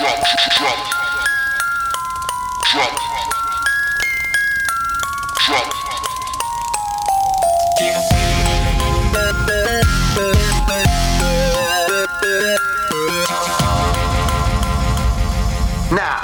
drop, drop, drop, drop. Now.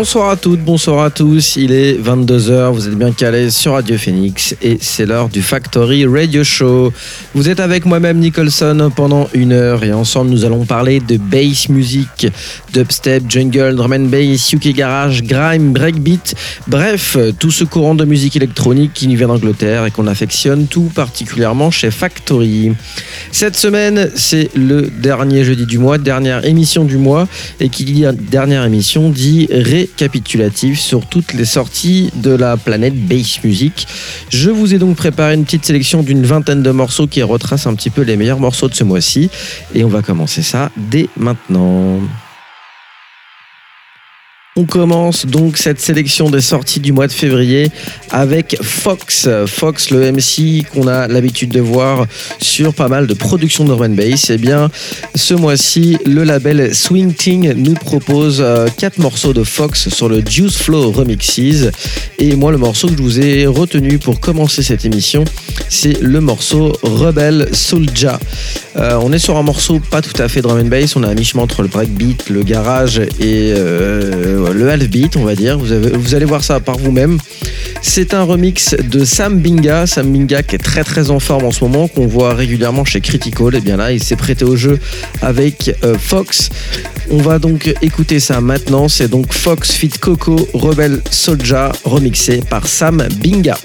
Bonsoir à toutes, bonsoir à tous. Il est 22h, vous êtes bien calés sur Radio Phoenix et c'est l'heure du Factory Radio Show. Vous êtes avec moi-même Nicholson pendant une heure et ensemble nous allons parler de bass music, dubstep, jungle, drum and bass, UK garage, grime, breakbeat, bref, tout ce courant de musique électronique qui nous vient d'Angleterre et qu'on affectionne tout particulièrement chez Factory. Cette semaine, c'est le dernier jeudi du mois, dernière émission du mois et qui dit dernière émission dit récapitulatif sur toutes les sorties de la planète Bass Music. Je vous ai donc préparé une petite sélection d'une vingtaine de morceaux qui retrace un petit peu les meilleurs morceaux de ce mois-ci et on va commencer ça dès maintenant. On commence donc cette sélection des sorties du mois de février avec Fox. Fox, le MC qu'on a l'habitude de voir sur pas mal de productions de drum bass. Eh bien, ce mois-ci, le label Swing Ting nous propose euh, quatre morceaux de Fox sur le Juice Flow Remixes. Et moi, le morceau que je vous ai retenu pour commencer cette émission, c'est le morceau Rebel Soulja. Euh, on est sur un morceau pas tout à fait drum and bass. On a un mi-chemin entre le breakbeat, le garage et euh, le half beat, on va dire. Vous, allez voir ça par vous-même. C'est un remix de Sam Binga. Sam Binga qui est très très en forme en ce moment, qu'on voit régulièrement chez Critical. Et bien là, il s'est prêté au jeu avec euh, Fox. On va donc écouter ça maintenant. C'est donc Fox Fit Coco Rebel Soja remixé par Sam Binga.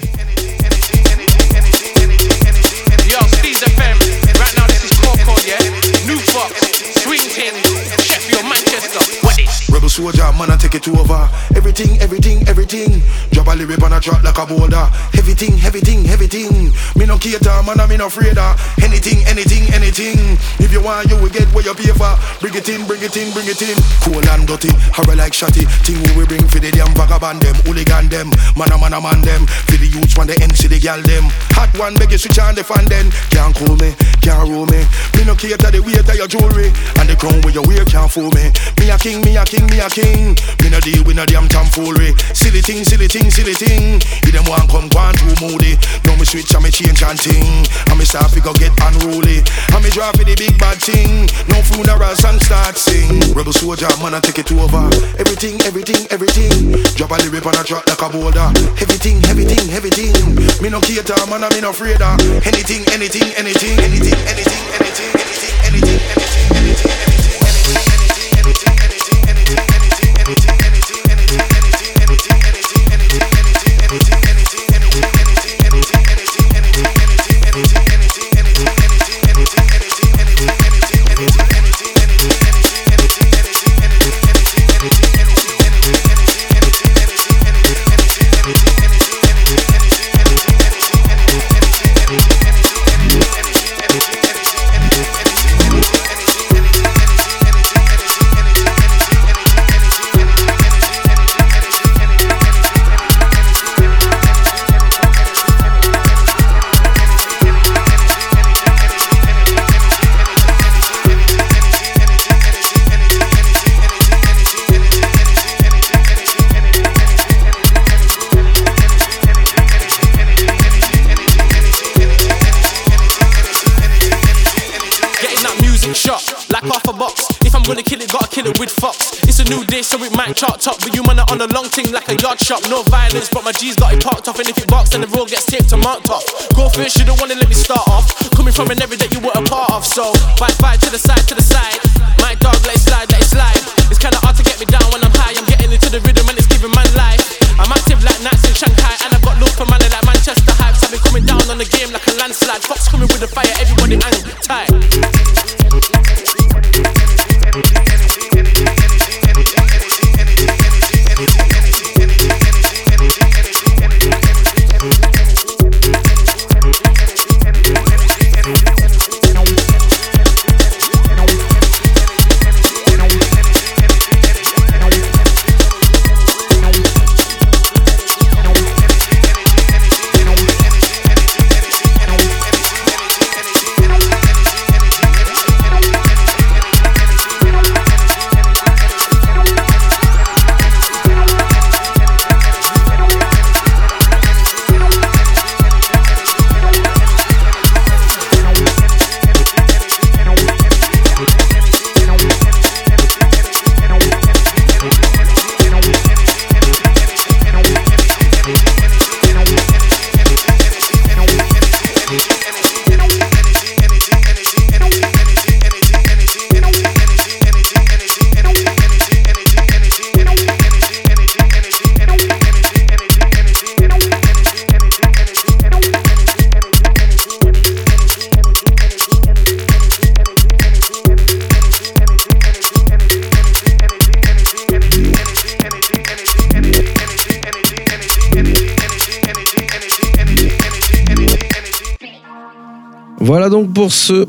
Soldier, man, I take it over. Everything, everything, everything. Drop a lyric on a track like a boulder. Everything, everything, everything. Me no cater, man, I me no afraid of anything, anything, anything. If you want, you will get what you pay for. Bring it in, bring it in, bring it in. Cool and dirty, horror like shotty. Thing we bring for the damn vagabond them, hooligan them, man a man a man them. For the youths when the NC the gal them. Hot one, beg you switch on the fan then. Can't cool me, can't rule me. Me no cater the weight of your jewelry and the crown where you wear can't fool me. Me a king, me a king, me a a king. Me no deal with no damn tomfoolery. Silly thing, silly thing, silly thing. If them want come go too moody. Now me switch and me change and ting. And me start fi go get unruly. And me drop for the big bad thing. No funerals and start sing. Rebel soldier, man, I take it over. Everything, everything, everything. Drop a lyric on a track like a boulder. Everything, everything, everything. Me no cater, man, I me no afraid of anything, anything, anything, anything,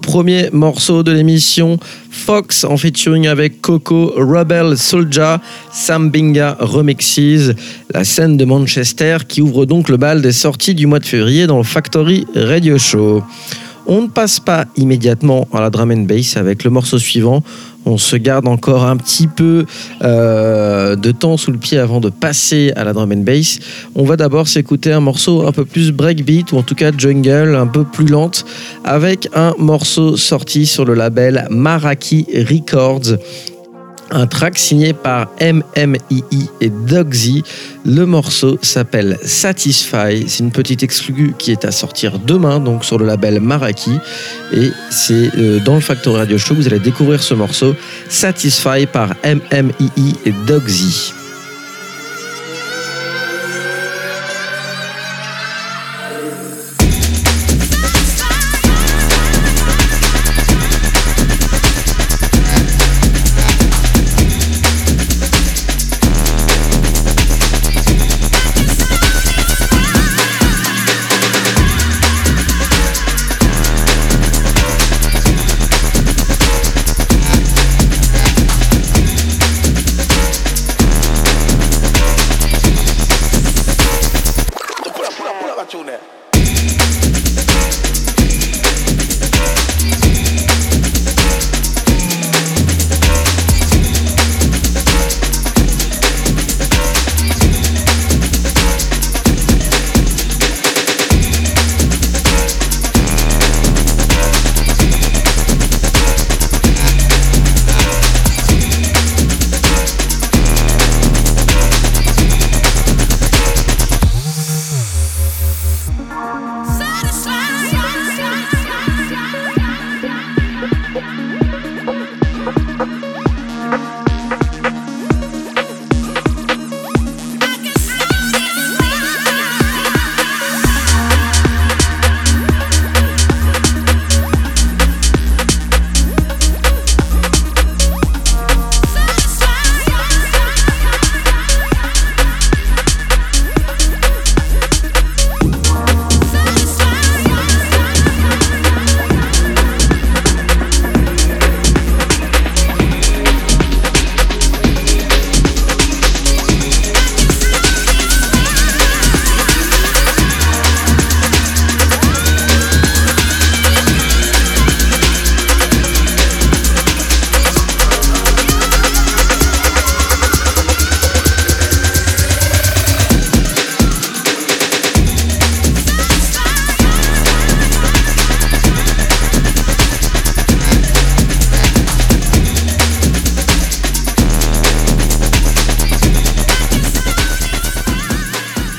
premier morceau de l'émission Fox en featuring avec Coco, Rebel Soldier, Sam Binga Remixes, la scène de Manchester qui ouvre donc le bal des sorties du mois de février dans le Factory Radio Show. On ne passe pas immédiatement à la drum and bass avec le morceau suivant. On se garde encore un petit peu euh, de temps sous le pied avant de passer à la drum and bass. On va d'abord s'écouter un morceau un peu plus breakbeat ou en tout cas jungle, un peu plus lente, avec un morceau sorti sur le label Maraki Records un track signé par MMII et Dogsy. Le morceau s'appelle Satisfy. C'est une petite exclue qui est à sortir demain, donc sur le label Maraki. Et c'est euh, dans le Factory Radio Show que vous allez découvrir ce morceau Satisfy par MMII et Dogsy.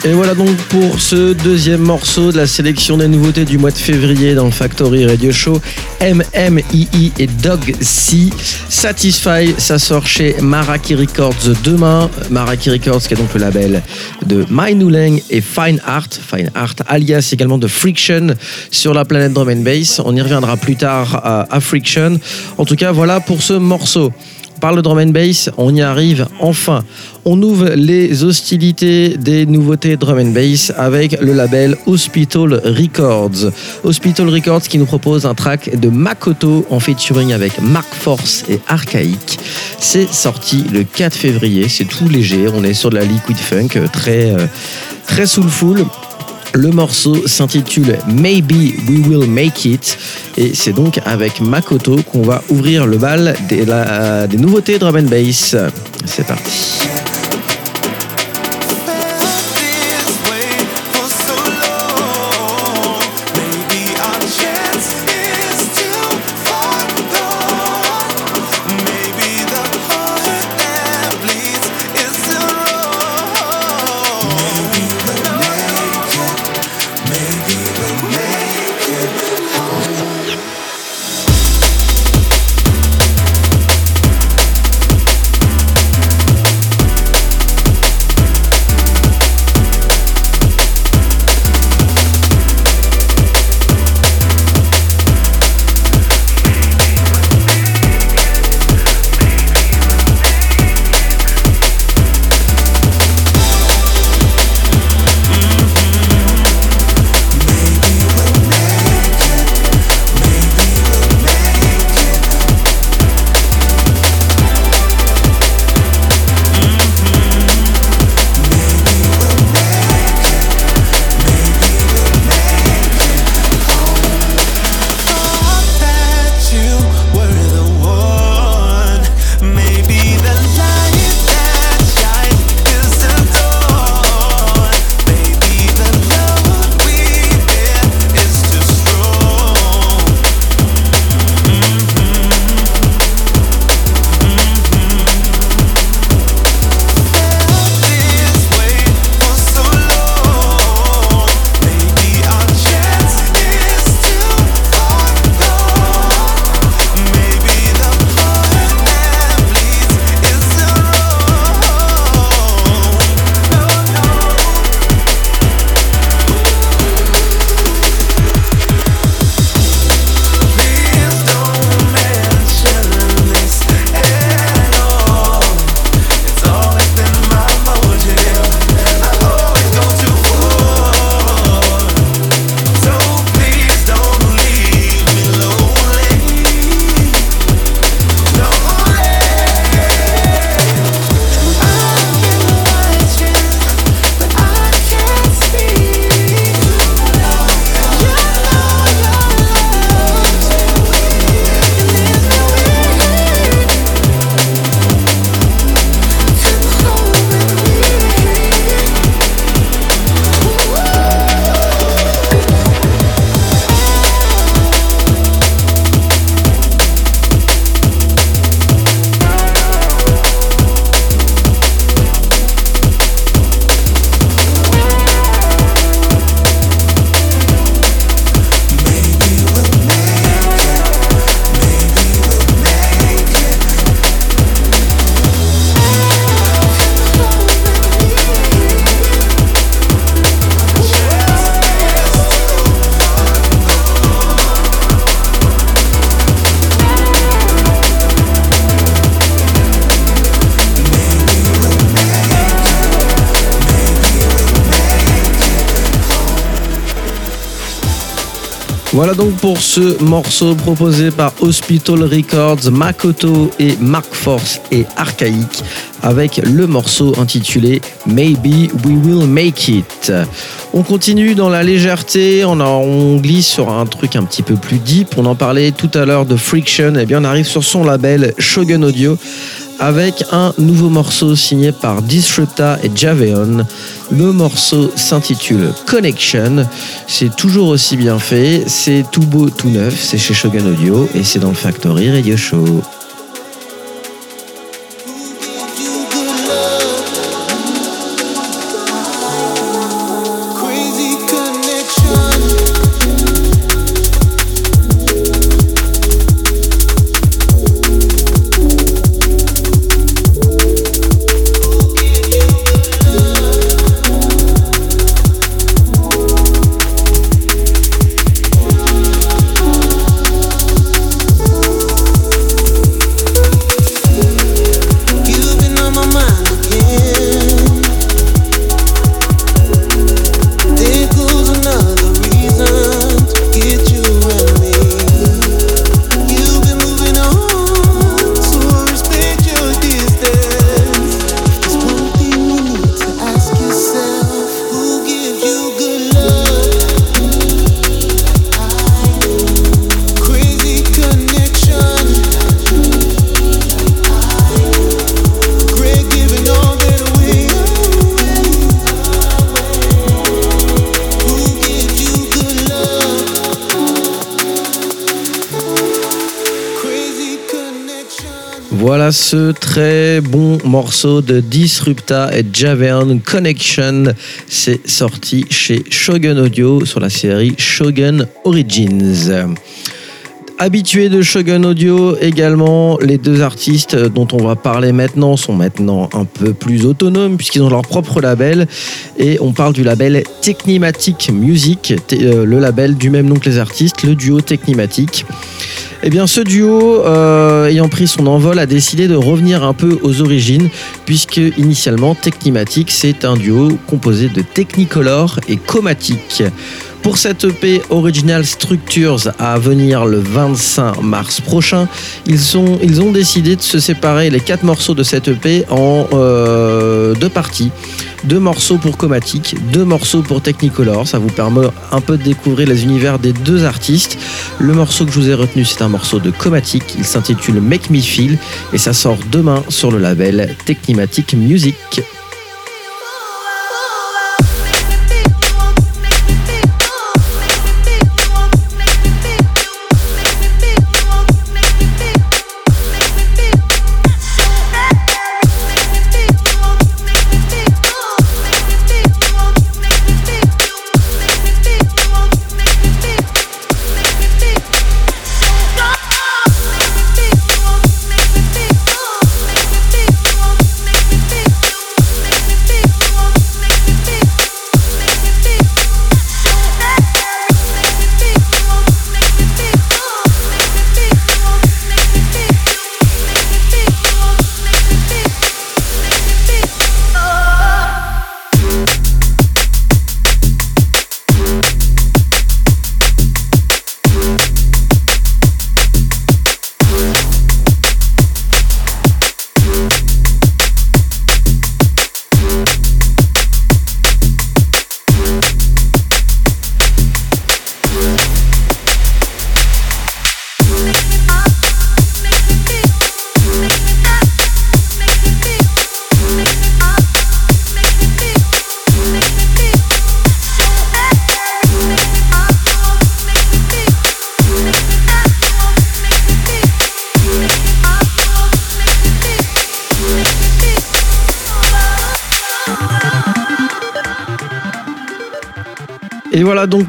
Et voilà donc pour ce deuxième morceau de la sélection des nouveautés du mois de février dans Factory Radio Show. MMII et Dog C. Satisfy, ça sort chez Maraki Records demain. Maraki Records qui est donc le label de My New Lang et Fine Art. Fine Art alias également de Friction sur la planète Drum Bass. On y reviendra plus tard à Friction. En tout cas, voilà pour ce morceau par le drum and bass, on y arrive enfin. On ouvre les hostilités des nouveautés drum and bass avec le label Hospital Records. Hospital Records qui nous propose un track de Makoto en featuring avec Mark Force et Archaïque. C'est sorti le 4 février, c'est tout léger, on est sur de la liquid funk très euh, très soulful. Le morceau s'intitule Maybe We Will Make It et c'est donc avec Makoto qu'on va ouvrir le bal des, la- des nouveautés drum and bass. C'est parti. Voilà donc pour ce morceau proposé par Hospital Records, Makoto et Mark Force et Archaïque avec le morceau intitulé Maybe We Will Make It. On continue dans la légèreté, on, on glisse sur un truc un petit peu plus deep. On en parlait tout à l'heure de Friction, et bien on arrive sur son label Shogun Audio avec un nouveau morceau signé par Disrupta et Javeon. Le morceau s'intitule Connection. C'est toujours aussi bien fait, c'est tout beau, tout neuf, c'est chez Shogun Audio et c'est dans le Factory Radio Show. Ce très bon morceau de Disrupta et Javern Connection. C'est sorti chez Shogun Audio sur la série Shogun Origins. Habitués de Shogun Audio également, les deux artistes dont on va parler maintenant sont maintenant un peu plus autonomes puisqu'ils ont leur propre label et on parle du label Technimatic Music, euh, le label du même nom que les artistes, le duo Technimatic. Eh bien, ce duo, euh, ayant pris son envol, a décidé de revenir un peu aux origines, puisque initialement, Technimatic, c'est un duo composé de Technicolor et Chromatic. Pour cette EP Original Structures à venir le 25 mars prochain, ils, ont décidé de se séparer les quatre morceaux de cette EP en euh, deux parties. Deux morceaux pour Chromatic, deux morceaux pour Technicolor. Ça vous permet un peu de découvrir les univers des deux artistes. Le morceau que je vous ai retenu, c'est un morceau de Chromatic. Il s'intitule Make Me Feel et ça sort demain sur le label Technimatic Music.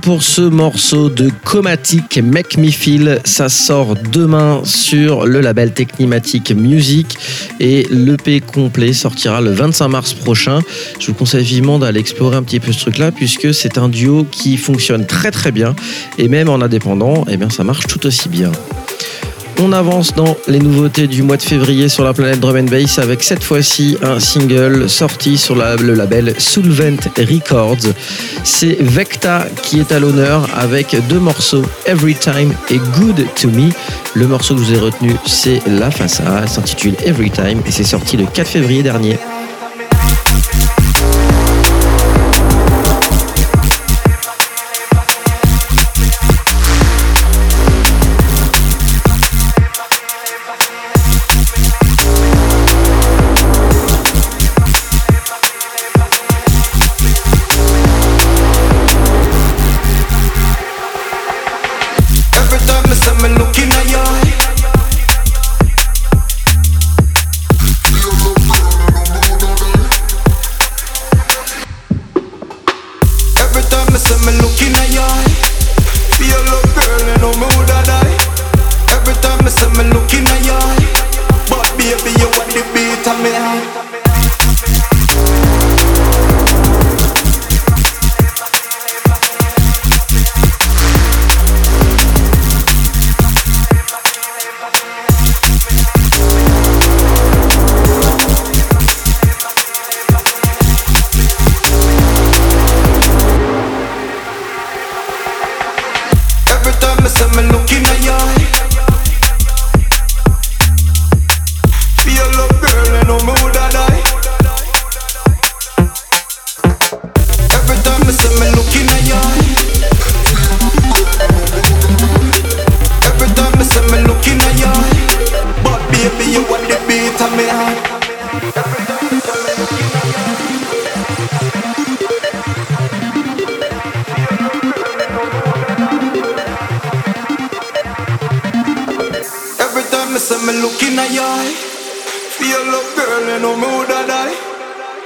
Pour ce morceau de Chromatic Make Me Feel. Ça sort demain sur le label Technimatic Music et l'EP complet sortira le 25 mars prochain. Je vous conseille vivement d'aller explorer un petit peu ce truc-là puisque c'est un duo qui fonctionne très très bien et même en indépendant, eh bien ça marche tout aussi bien. On avance dans les nouveautés du mois de février sur la planète Drum and Bass avec cette fois-ci un single sorti sur le label Solvent Records. C'est Vecta qui est à l'honneur avec deux morceaux, Every Time et Good to Me. Le morceau que je vous ai retenu, c'est La Façade, s'intitule Every Time et c'est sorti le 4 février dernier.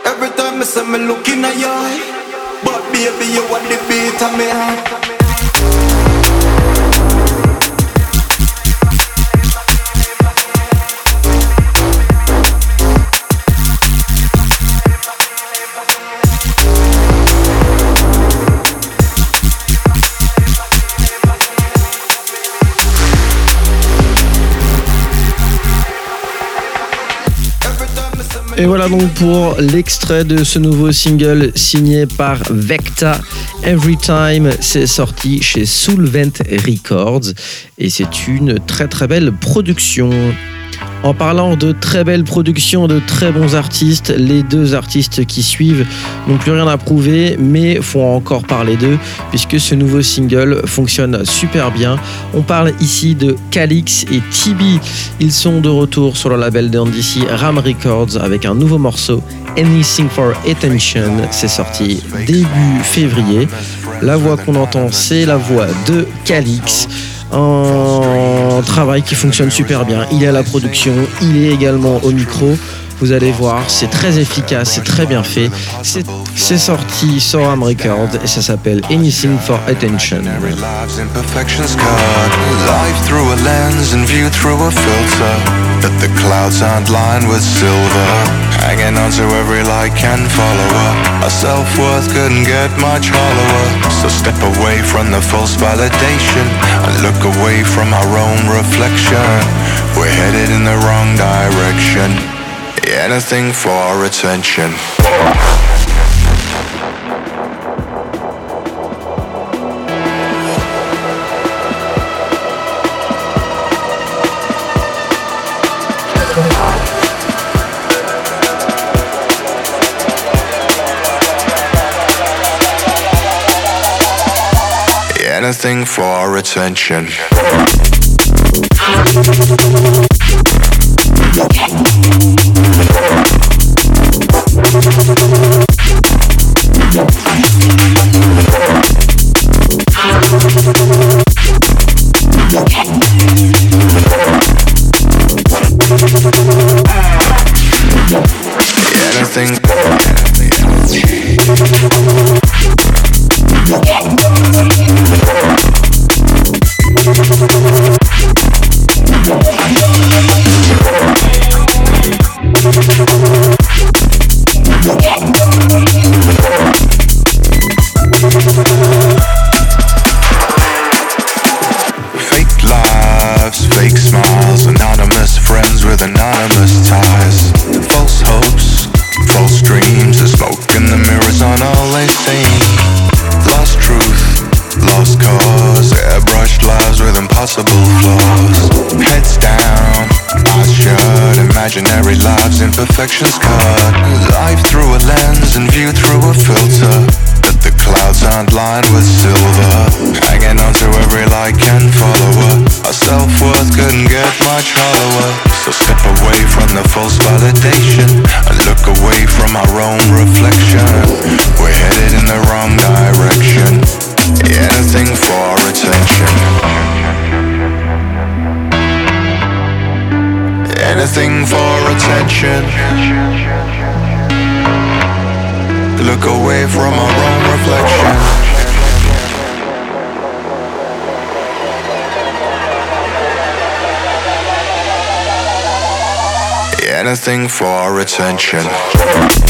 Every time I say me looking at your eye, baby you want the beat of me heart. Et voilà donc pour l'extrait de ce nouveau single signé par Vecta. Every Time, c'est sorti chez Soulvent Records et c'est une très très belle production. En parlant de très belles productions, de très bons artistes, les deux artistes qui suivent n'ont plus rien à prouver, mais font encore parler d'eux, puisque ce nouveau single fonctionne super bien. On parle ici de Calix et Tibi. Ils sont de retour sur le label d'NDC Ram Records avec un nouveau morceau, Anything for Attention. C'est sorti début février. La voix qu'on entend, c'est la voix de Calix un travail qui fonctionne super bien. Il est à la production, il est également au micro. Vous allez voir, c'est très efficace, c'est très bien fait. C'est sorti sur Am Records et ça s'appelle Anything for Attention. Hanging on to every like and follower. Our self-worth couldn't get much hollower. So step away from the false validation And look away from our own reflection. We're headed in the wrong direction. Anything for attention anything for attention. Imperfections cut. Life through a lens and view through a filter. But the clouds aren't lined with Anything for attention.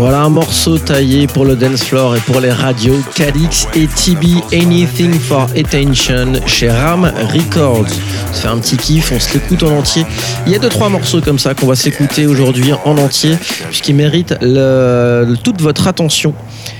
Voilà un morceau taillé pour le dance floor et pour les radios. Cadix et TB Anything for Attention chez Ram Records. Ça fait un petit kiff, on se l'écoute en entier. Il y a deux trois morceaux comme ça qu'on va s'écouter aujourd'hui en entier puisqu'ils méritent toute votre attention.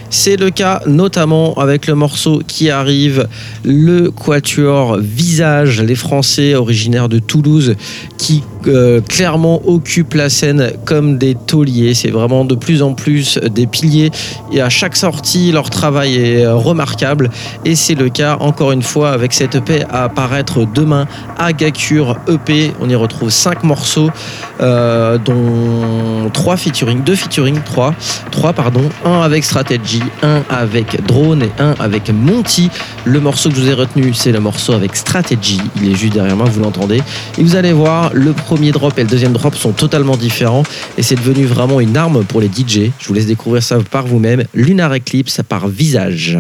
C'est le cas notamment avec le morceau qui arrive, le quatuor Visage, les Français originaires de Toulouse, qui euh, clairement occupent la scène comme des tauliers. C'est vraiment de plus en plus des piliers et à chaque sortie, leur travail est remarquable. Et c'est le cas encore une fois avec cette EP à apparaître demain, Agacure EP. On y retrouve cinq morceaux, euh, dont trois featuring, deux featuring, trois, trois pardon, un avec Strategy, un avec Drone et un avec Monty. Le morceau que je vous ai retenu, c'est le morceau avec Strategy. Il est juste derrière moi, vous l'entendez. Et vous allez voir le premier drop et le deuxième drop sont totalement différents et c'est devenu vraiment une arme pour les DJ. Je vous laisse découvrir ça par vous-même. Lunar Eclipse par visage.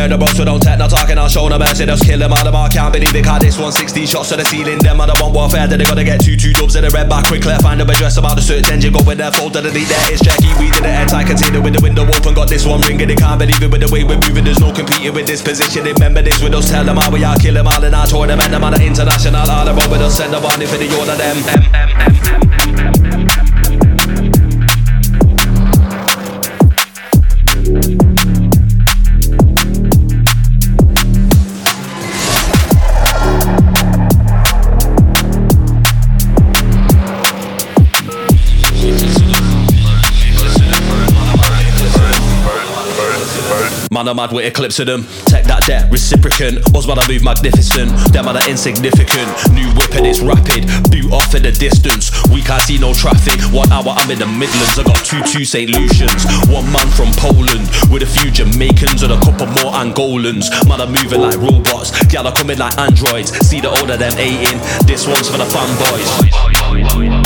Murder, bro, so don't take no talking, I'll show no mercy, just kill them all them all, can't believe it, cause this 160 shots to the ceiling, them on the one warfare, that they gotta get two, two dubs in the red back, quick, left, find them address about the search engine, go with their to delete that, it's Jackie, we did the airtight container with the window open, got this one ringing, they can't believe it with the way we're moving, there's no competing with this position, remember this with us, tell them how we are, kill them all in our tournament, them on the international, all about with us, send them on for the order, them, them, them, them, Man, I'm mad with eclipse of them. Take that debt, reciprocant. Osman, I move magnificent. Them are the insignificant. New whip and it's rapid. Boot off in the distance. We can't see no traffic. One hour, I'm in the Midlands. I got two, two St. Lucians. One man from Poland. With a few Jamaicans and a couple more Angolans. Man, I'm moving like robots. Gal are coming like androids. See the older them eating. This one's for the fanboys.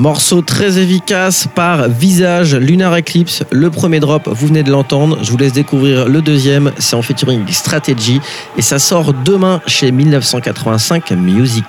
Morceau très efficace par Visage Lunar Eclipse. Le premier drop, vous venez de l'entendre. Je vous laisse découvrir le deuxième. C'est en featuring Strategy et ça sort demain chez 1985 Music.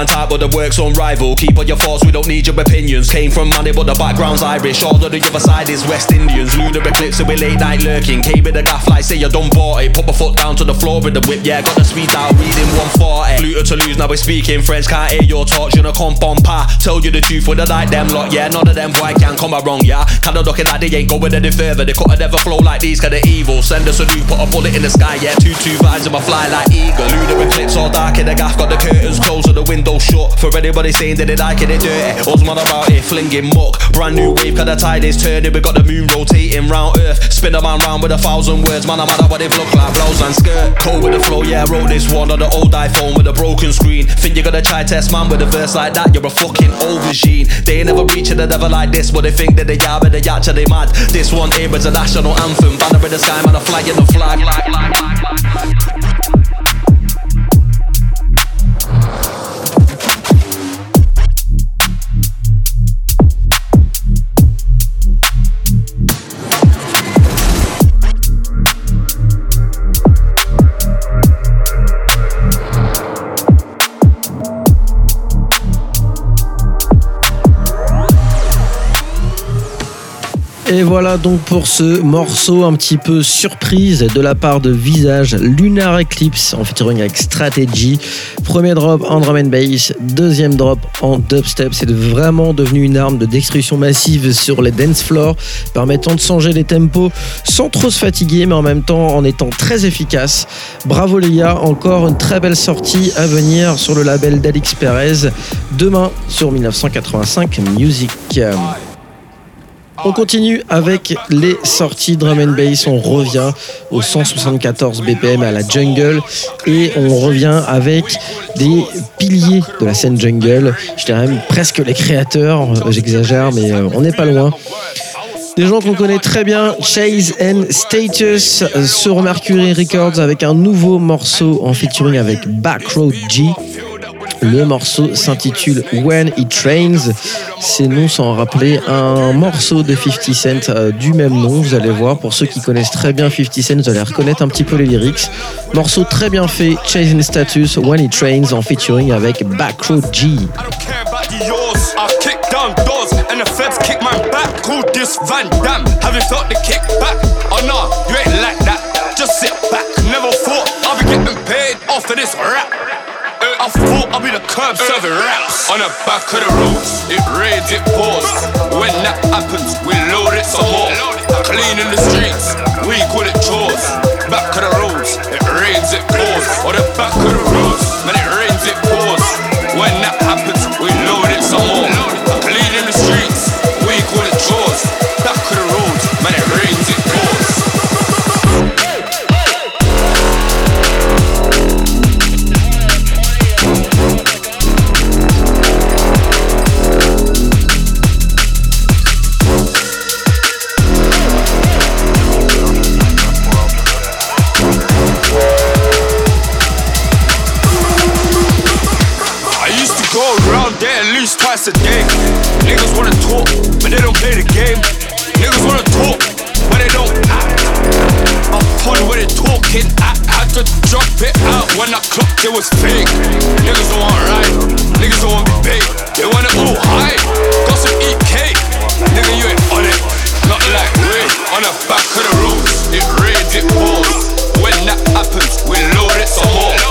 On top, but the work's unrivaled. Keep on your thoughts, we don't need your opinions. Came from money, but the background's Irish. All of the other side is West Indians. Lunar eclipse, so we late night lurking. Came with the gaff like say you done bought it. Put my foot down to the floor with the whip, yeah. Got the speed down, reading 140. Fluted to lose, now we're speaking French. Can't hear your talk, you know, come on pa. Tell you the truth, with the like them lot, yeah. None of them boy can come wrong, yeah. Kinda looking like they ain't going any further. They couldn't ever flow like these, cause they evil. Send us a new, put a bullet in the sky, yeah. Two, two vibes in my fly like eagle. Lunar eclipse, all dark in the gaff, got the curtains closed and the window shut. For anybody saying that they like it, they dirty. Osman about it, flinging muck. Brand new wave, cause the tide is turning. We got the moon rotating round Earth. Spin a man round with a thousand words. Man, I'm mad at what they look like, blouse and skirt. Cold with the flow, yeah, I wrote this one on the old iPhone with a broken screen. Think you gotta try test man with a verse like that, you're a fucking aubergine. They ain't never reaching a never like this, but they think that they are, but they actually mad. This one here is a national anthem. Banner in the sky, man, a flag in the flag. flag, flag, flag, Et voilà donc pour ce morceau un petit peu surprise de la part de Visage Lunar Eclipse en featuring avec Strategy. Premier drop en drum and bass, deuxième drop en dubstep. C'est vraiment devenu une arme de destruction massive sur les dance floors, permettant de changer les tempos sans trop se fatiguer, mais en même temps en étant très efficace. Bravo les encore une très belle sortie à venir sur le label d'Alix Perez demain sur 1985 Music. On continue avec les sorties drum and bass. On revient au 174 BPM à la jungle et on revient avec des piliers de la scène jungle. Je dirais même presque les créateurs. J'exagère, mais euh, on n'est pas loin. Des gens qu'on connaît très bien, Chase and Status sur Mercury Records avec un nouveau morceau en featuring avec Backroad G. Le morceau s'intitule When It Trains. C'est non sans rappeler un morceau de 50 Cent euh, du même nom. Vous allez voir, pour ceux qui connaissent très bien 50 Cent, vous allez reconnaître un petit peu les lyrics. Morceau très bien fait, Chasing Status, When It Trains en featuring avec Backroad G. I thought I'll be the curb serving raps on the back of the roads. It rains, it pours. When that happens, we load it some more. Cleaning the streets, we call it chores. Back of the roads, it rains, it pours. On the back of the roads, man, it rains, it pours. When that happens, play the game. Niggas wanna talk, but they don't act. I'm fun with it talking. I had to drop it out when I clocked it was fake. Niggas don't want ride, niggas don't want be paid. They want it all high, gossip eat cake. Nigga, you ain't on it, not like we on the back of the roads. It raids, it pours. When that happens, we load it some more.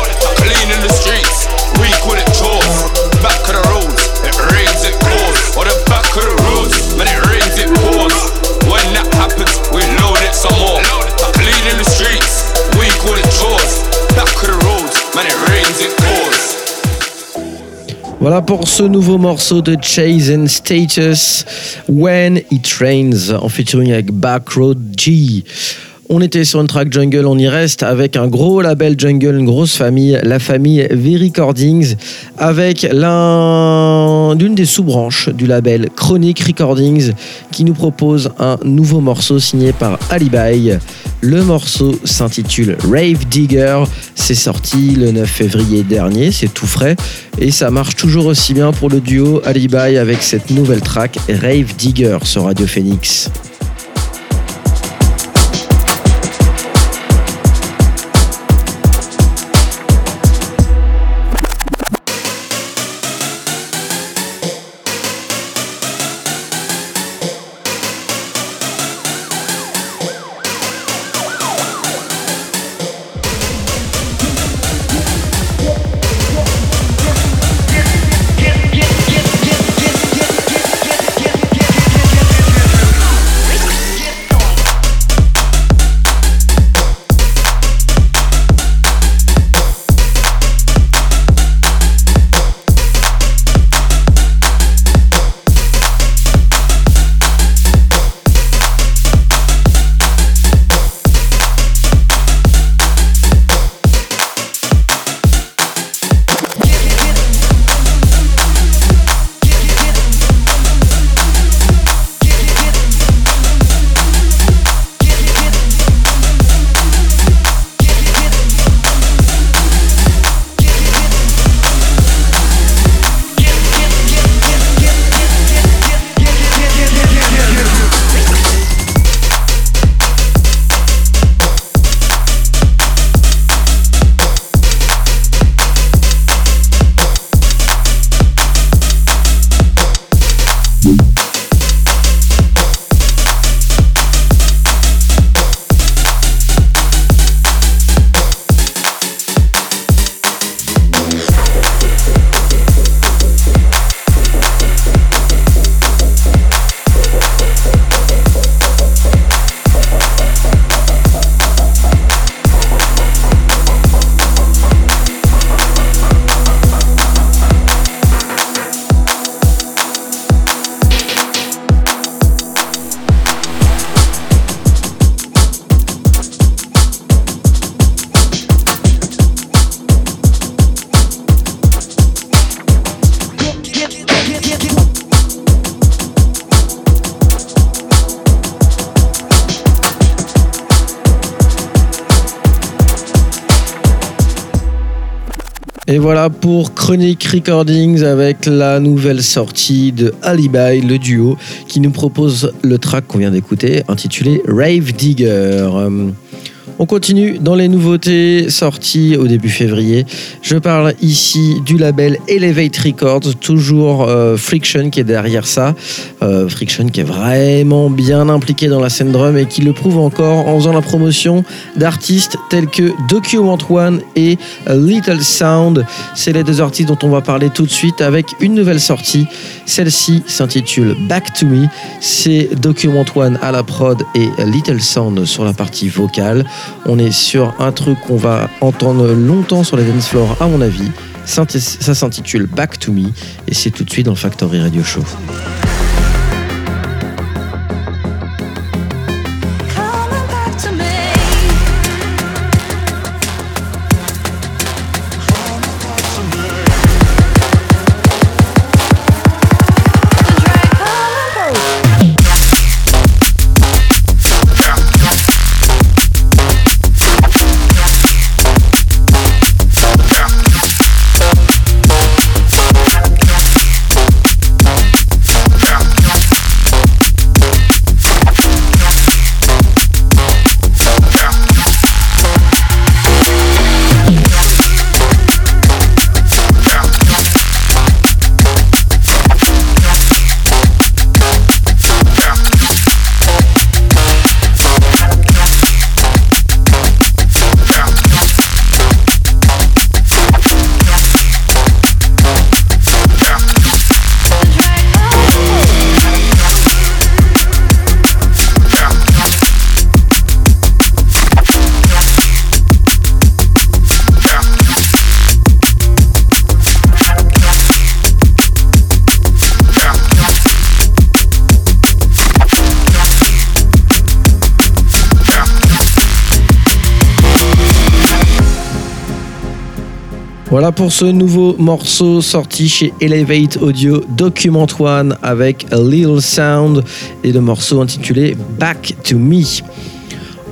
Voilà pour ce nouveau morceau de Chase and Status, When It Rains, en featuring avec Backroad G. On était sur une track jungle, on y reste avec un gros label jungle, une grosse famille, la famille V-Recordings, avec l'un des sous-branches du label Chronic Recordings, qui nous propose un nouveau morceau signé par Alibi. Le morceau s'intitule Rave Digger. C'est sorti le 9 février dernier, c'est tout frais. Et ça marche toujours aussi bien pour le duo Alibi avec cette nouvelle track Rave Digger sur Radio Phoenix. Pour Chronic Recordings avec la nouvelle sortie de Alibi, le duo, qui nous propose le track qu'on vient d'écouter, intitulé Rave Digger. Euh, On continue dans les nouveautés sorties au début février. Je parle ici du label Elevate Records, toujours euh, Friction qui est derrière ça. Euh, Friction qui est vraiment bien impliqué dans la scène drum et qui le prouve encore en faisant la promotion d'artistes tels que Document One et Little Sound. C'est les deux artistes dont on va parler tout de suite avec une nouvelle sortie. Celle-ci s'intitule Back to Me. C'est Document One à la prod et Little Sound sur la partie vocale. On est sur un truc qu'on va entendre longtemps sur les dance floors à mon avis. Ça s'intitule Back to Me et c'est tout de suite dans le Factory Radio Show. Pour ce nouveau morceau sorti chez Elevate Audio Document One avec A Little Sound et le morceau intitulé Back to Me.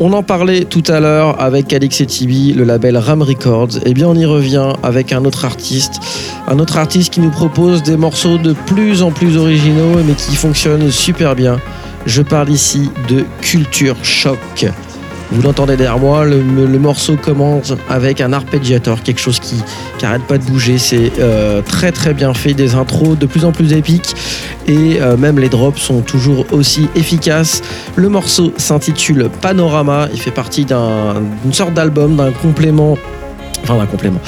On en parlait tout à l'heure avec Alix et Tibi, le label Ram Records. Et bien on y revient avec un autre artiste, un autre artiste qui nous propose des morceaux de plus en plus originaux mais qui fonctionnent super bien. Je parle ici de Culture Shock. Vous l'entendez derrière moi, le, morceau commence avec un arpeggiator, quelque chose qui n'arrête pas de bouger. C'est euh, très très bien fait, des intros de plus en plus épiques et euh, même les drops sont toujours aussi efficaces. Le morceau s'intitule Panorama, il fait partie d'un- d'une sorte d'album, d'un complément enfin d'un complément,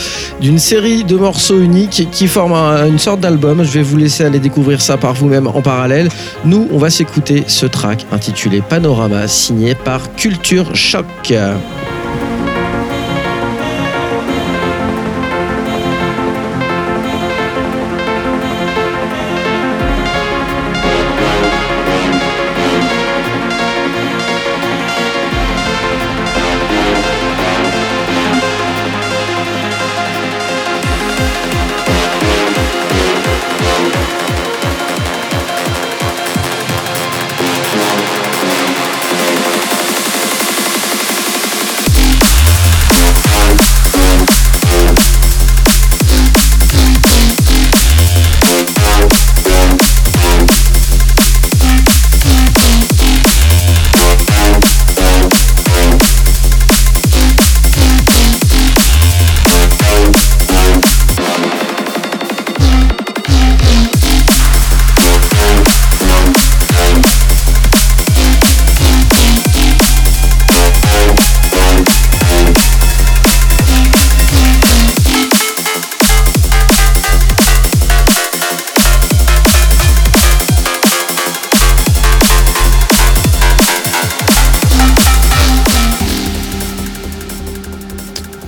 d'une série de morceaux uniques qui forment un- une sorte d'album. Je vais vous laisser aller découvrir ça par vous-même en parallèle. Nous, on va s'écouter ce track intitulé Panorama, signé par Culture Choc.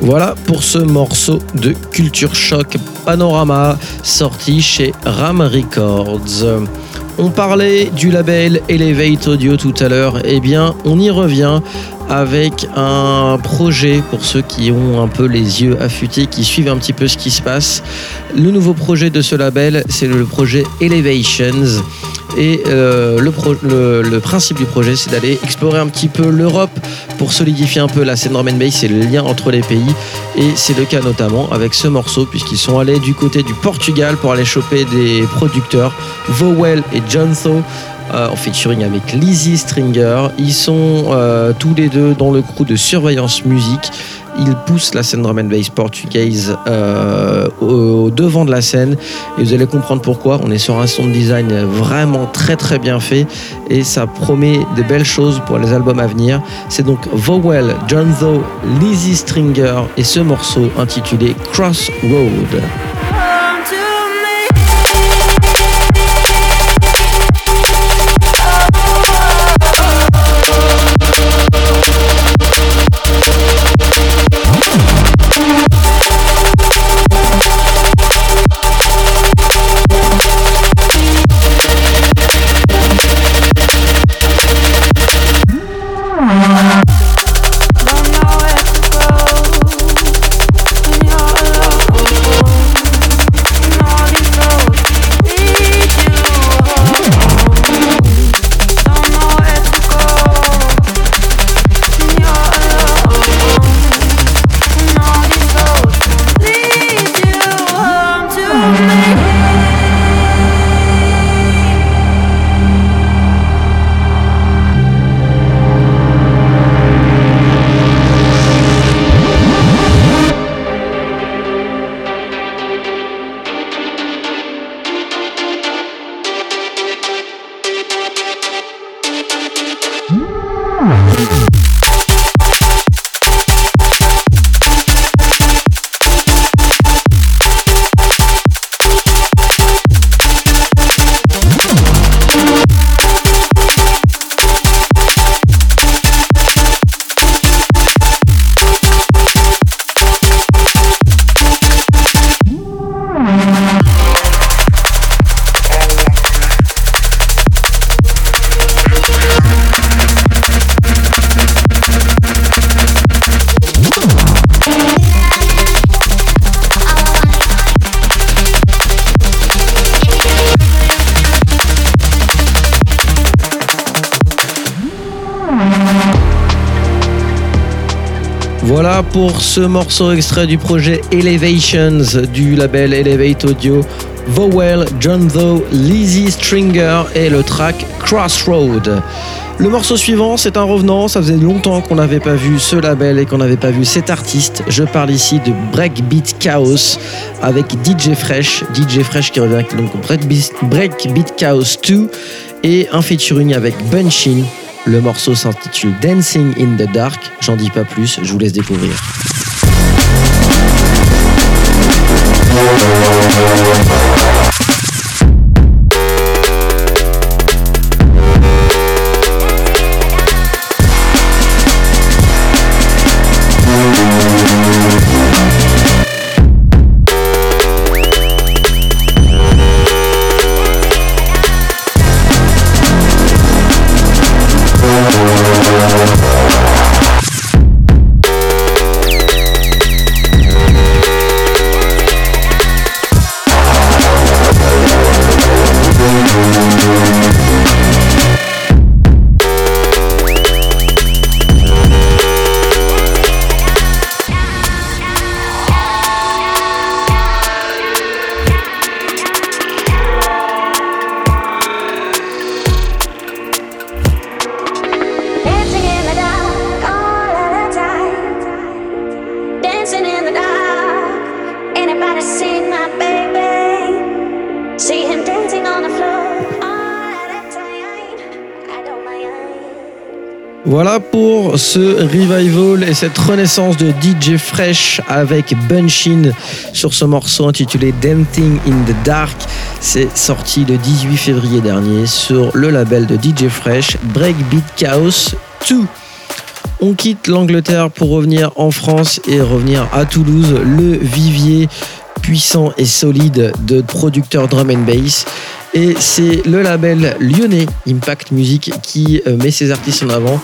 Voilà pour ce morceau de Culture Shock Panorama sorti chez Ram Records. On parlait du label Elevate Audio tout à l'heure, eh bien on y revient avec un projet pour ceux qui ont un peu les yeux affûtés, qui suivent un petit peu ce qui se passe. Le nouveau projet de ce label, c'est le projet Elevations. Et euh, le, principe du projet, c'est d'aller explorer un petit peu l'Europe pour solidifier un peu la scène drum and bass le lien entre les pays. Et c'est le cas notamment avec ce morceau, puisqu'ils sont allés du côté du Portugal pour aller choper des producteurs, Vowell et John Thaw. euh, en featuring avec Lizzie Stringer. Ils sont euh, tous les deux dans le crew de Surveillance Musique. Ils poussent la scène drum and portugaise euh, au, devant de la scène et vous allez comprendre pourquoi. On est sur un sound design vraiment très très bien fait et ça promet de belles choses pour les albums à venir. C'est donc Vowell, John Thaw, Lizzie Stringer et ce morceau intitulé Crossroad. Pour ce morceau extrait du projet Elevations du label Elevate Audio. Vowell, John Thaw, Lizzie Stringer et le track Crossroad. Le morceau suivant, c'est un revenant. Ça faisait longtemps qu'on n'avait pas vu ce label et qu'on n'avait pas vu cet artiste. Je parle ici de Breakbeat Chaos avec DJ Fresh. DJ Fresh qui revient donc Breakbeat, Breakbeat Chaos 2 et un featuring avec Bunchin. Le morceau s'intitule Dancing in the Dark. J'en dis pas plus, je vous laisse découvrir. Et cette renaissance de DJ Fresh avec Bunchin sur ce morceau intitulé Dancing in the Dark. C'est sorti le 18 février dernier sur le label de DJ Fresh Breakbeat Chaos 2. On quitte l'Angleterre pour revenir en France et revenir à Toulouse, le vivier puissant et solide de producteurs drum and bass. Et c'est le label lyonnais Impact Music qui euh, met ses artistes en avant.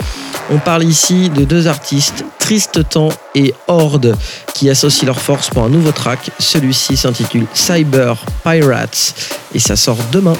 On parle ici de deux artistes, Triste Temps et Horde, qui associent leurs forces pour un nouveau track. Celui-ci s'intitule Cyber Pirates et ça sort demain.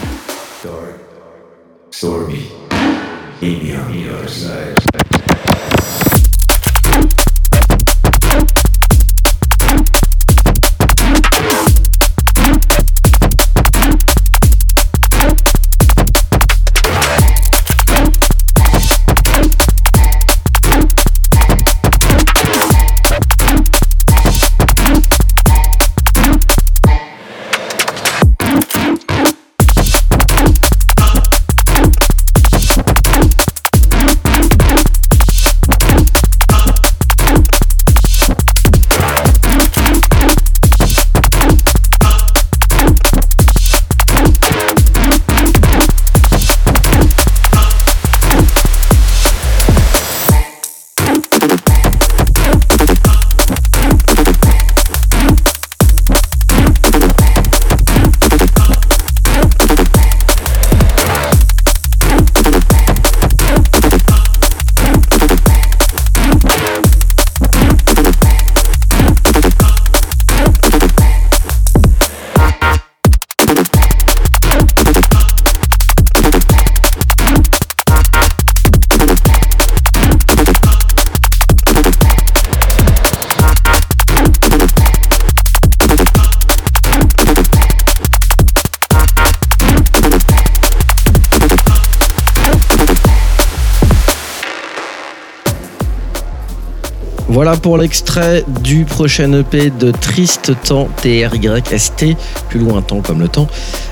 Voilà pour l'extrait du prochain EP de Triste Temps, T-R-Y-S-T, plus loin temps comme le temps.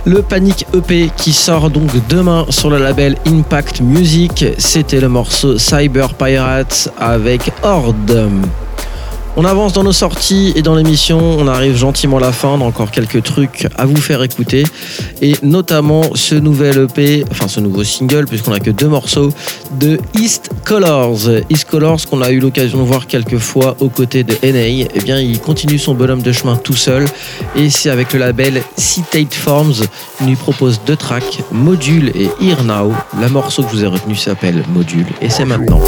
Le Panic EP qui sort donc demain sur le label Impact Music. C'était le morceau Cyber Pirates avec Horde. On avance dans nos sorties et dans l'émission, on arrive gentiment à la fin, on a encore quelques trucs à vous faire écouter et notamment ce nouvel EP, enfin ce nouveau single puisqu'on a que deux morceaux de East Colors. East Colors qu'on a eu l'occasion de voir quelques fois aux côtés de NA, eh bien il continue son bonhomme de chemin tout seul et c'est avec le label Citate Forms, il nous propose deux tracks, Module et Here Now. La morceau que je vous ai retenu s'appelle Module et c'est maintenant.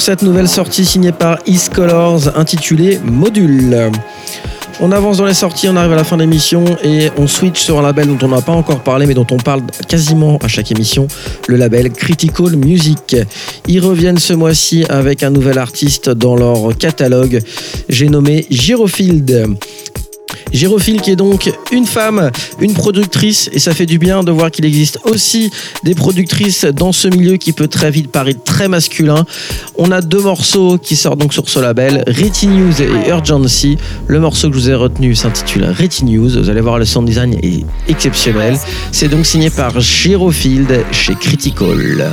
Cette nouvelle sortie signée par East Colors intitulée Module. On avance dans les sorties, on arrive à la fin de l'émission et on switch sur un label dont on n'a pas encore parlé mais dont on parle quasiment à chaque émission, le label Critical Music. Ils reviennent ce mois-ci avec un nouvel artiste dans leur catalogue, j'ai nommé Girofield. Girophile qui est donc une femme, une productrice et ça fait du bien de voir qu'il existe aussi des productrices dans ce milieu qui peut très vite paraître très masculin. On a deux morceaux qui sortent donc sur ce label, Retty News et Urgency. Le morceau que je vous ai retenu s'intitule Retty News. Vous allez voir le sound design est exceptionnel. C'est donc signé par Girofield chez Critical.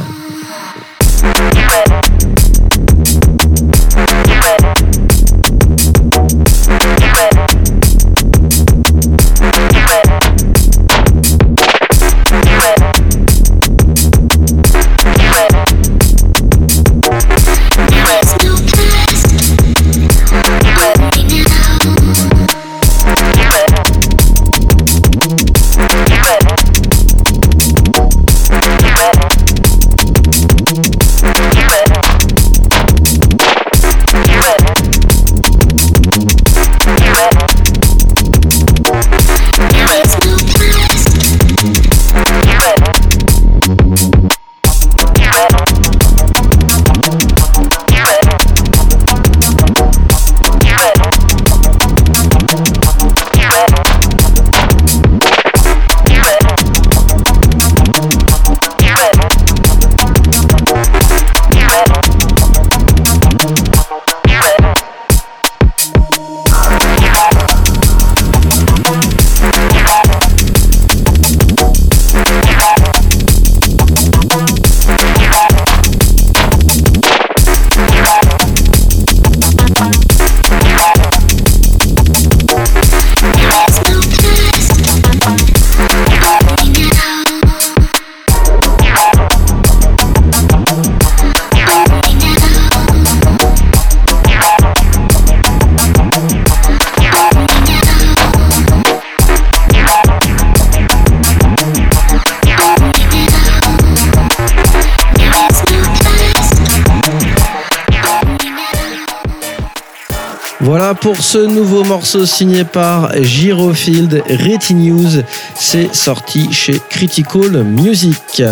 Pour ce nouveau morceau signé par Girofield, News. C'est sorti chez Critical Music.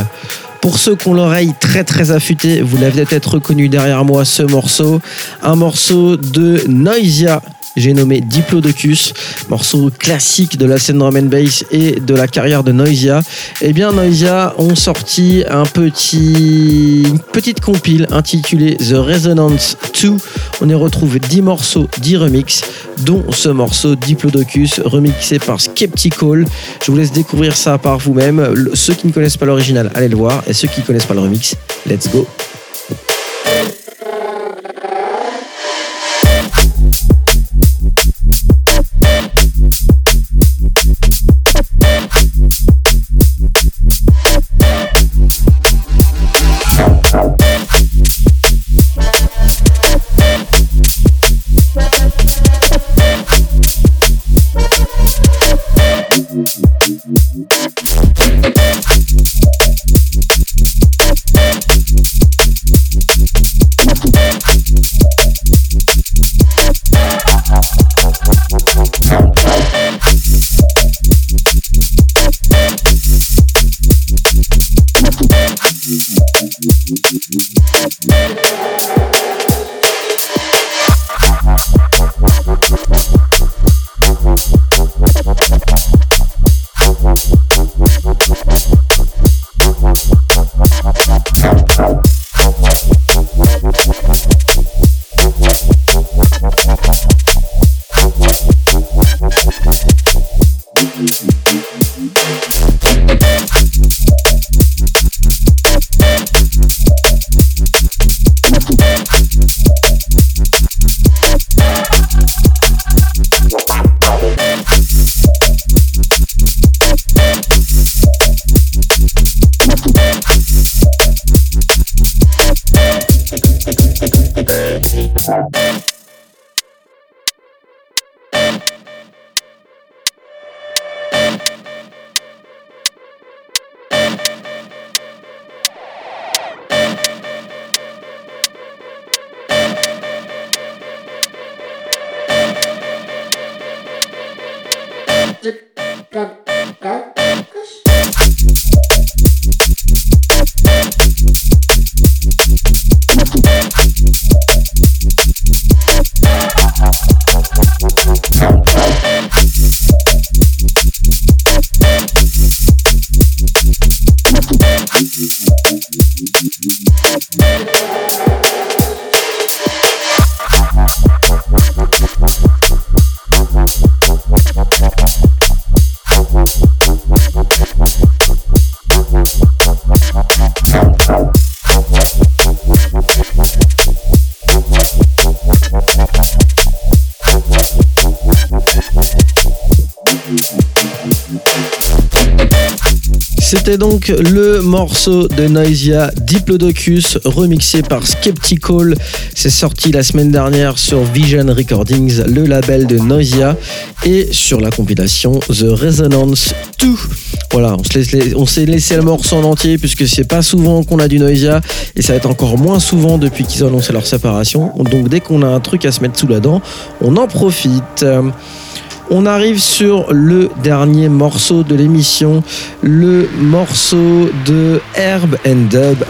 Pour ceux qui ont l'oreille très très affûtée, vous l'avez peut-être reconnu derrière moi ce morceau. Un morceau de Noisia j'ai nommé Diplodocus, morceau classique de la scène drum and bass et de la carrière de Noisia. Eh bien, Noisia ont sorti un petit, une petite compile intitulée The Resonance 2. On y retrouve 10 morceaux, 10 remixes, dont ce morceau Diplodocus, remixé par Skeptical. Je vous laisse découvrir ça par vous-même. Ceux qui ne connaissent pas l'original, allez le voir. Et ceux qui ne connaissent pas le remix, let's go. C'était donc le morceau de Noisia Diplodocus remixé par Skeptical. C'est sorti la semaine dernière sur Vision Recordings, le label de Noisia, et sur la compilation The Resonance 2. Voilà, on s'est laissé le morceau en entier puisque c'est pas souvent qu'on a du Noisia et ça va être encore moins souvent depuis qu'ils ont annoncé leur séparation. Donc dès qu'on a un truc à se mettre sous la dent, on en profite. On arrive sur le dernier morceau de l'émission, le morceau de Herb and Dub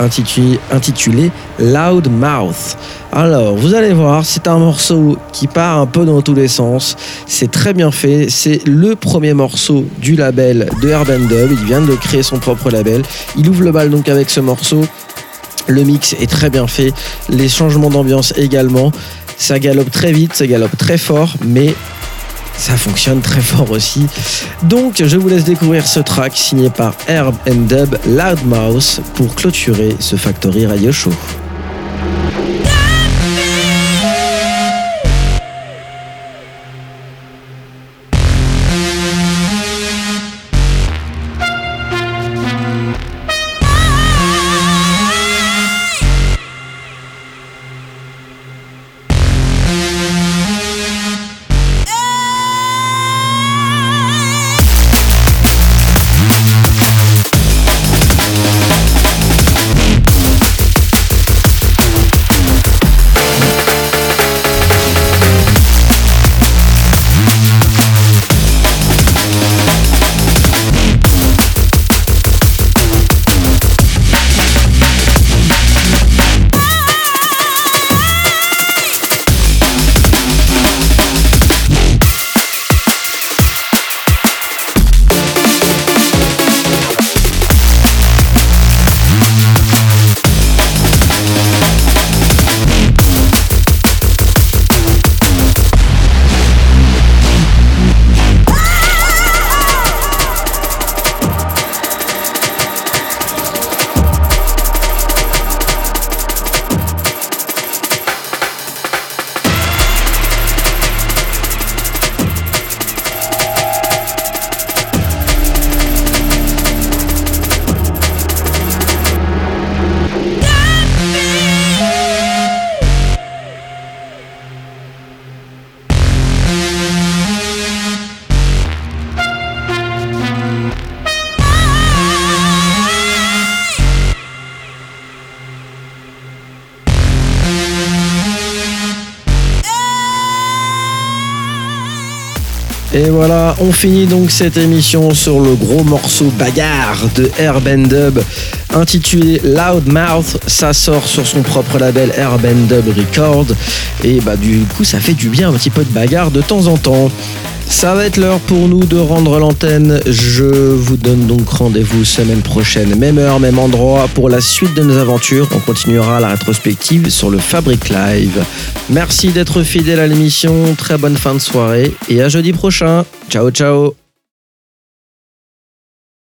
intitulé, Loud Mouth. Alors, vous allez voir, c'est un morceau qui part un peu dans tous les sens. C'est très bien fait. C'est le premier morceau du label de Herb and Dub. Il vient de créer son propre label. Il ouvre le bal donc avec ce morceau. Le mix est très bien fait. Les changements d'ambiance également. Ça galope très vite, ça galope très fort, mais ça fonctionne très fort aussi. Donc je vous laisse découvrir ce track signé par Herb and Dub Loudmouse pour clôturer ce Factory Radio Show. On finit donc cette émission sur le gros morceau bagarre de Urban Dub intitulé Loud Mouth. Ça sort sur son propre label Urban Dub Records. Et bah du coup, ça fait du bien un petit peu de bagarre de temps en temps. Ça va être l'heure pour nous de rendre l'antenne. Je vous donne donc rendez-vous semaine prochaine, même heure, même endroit, pour la suite de nos aventures. On continuera la rétrospective sur le Fabric Live. Merci d'être fidèle à l'émission, très bonne fin de soirée et à jeudi prochain. Ciao ciao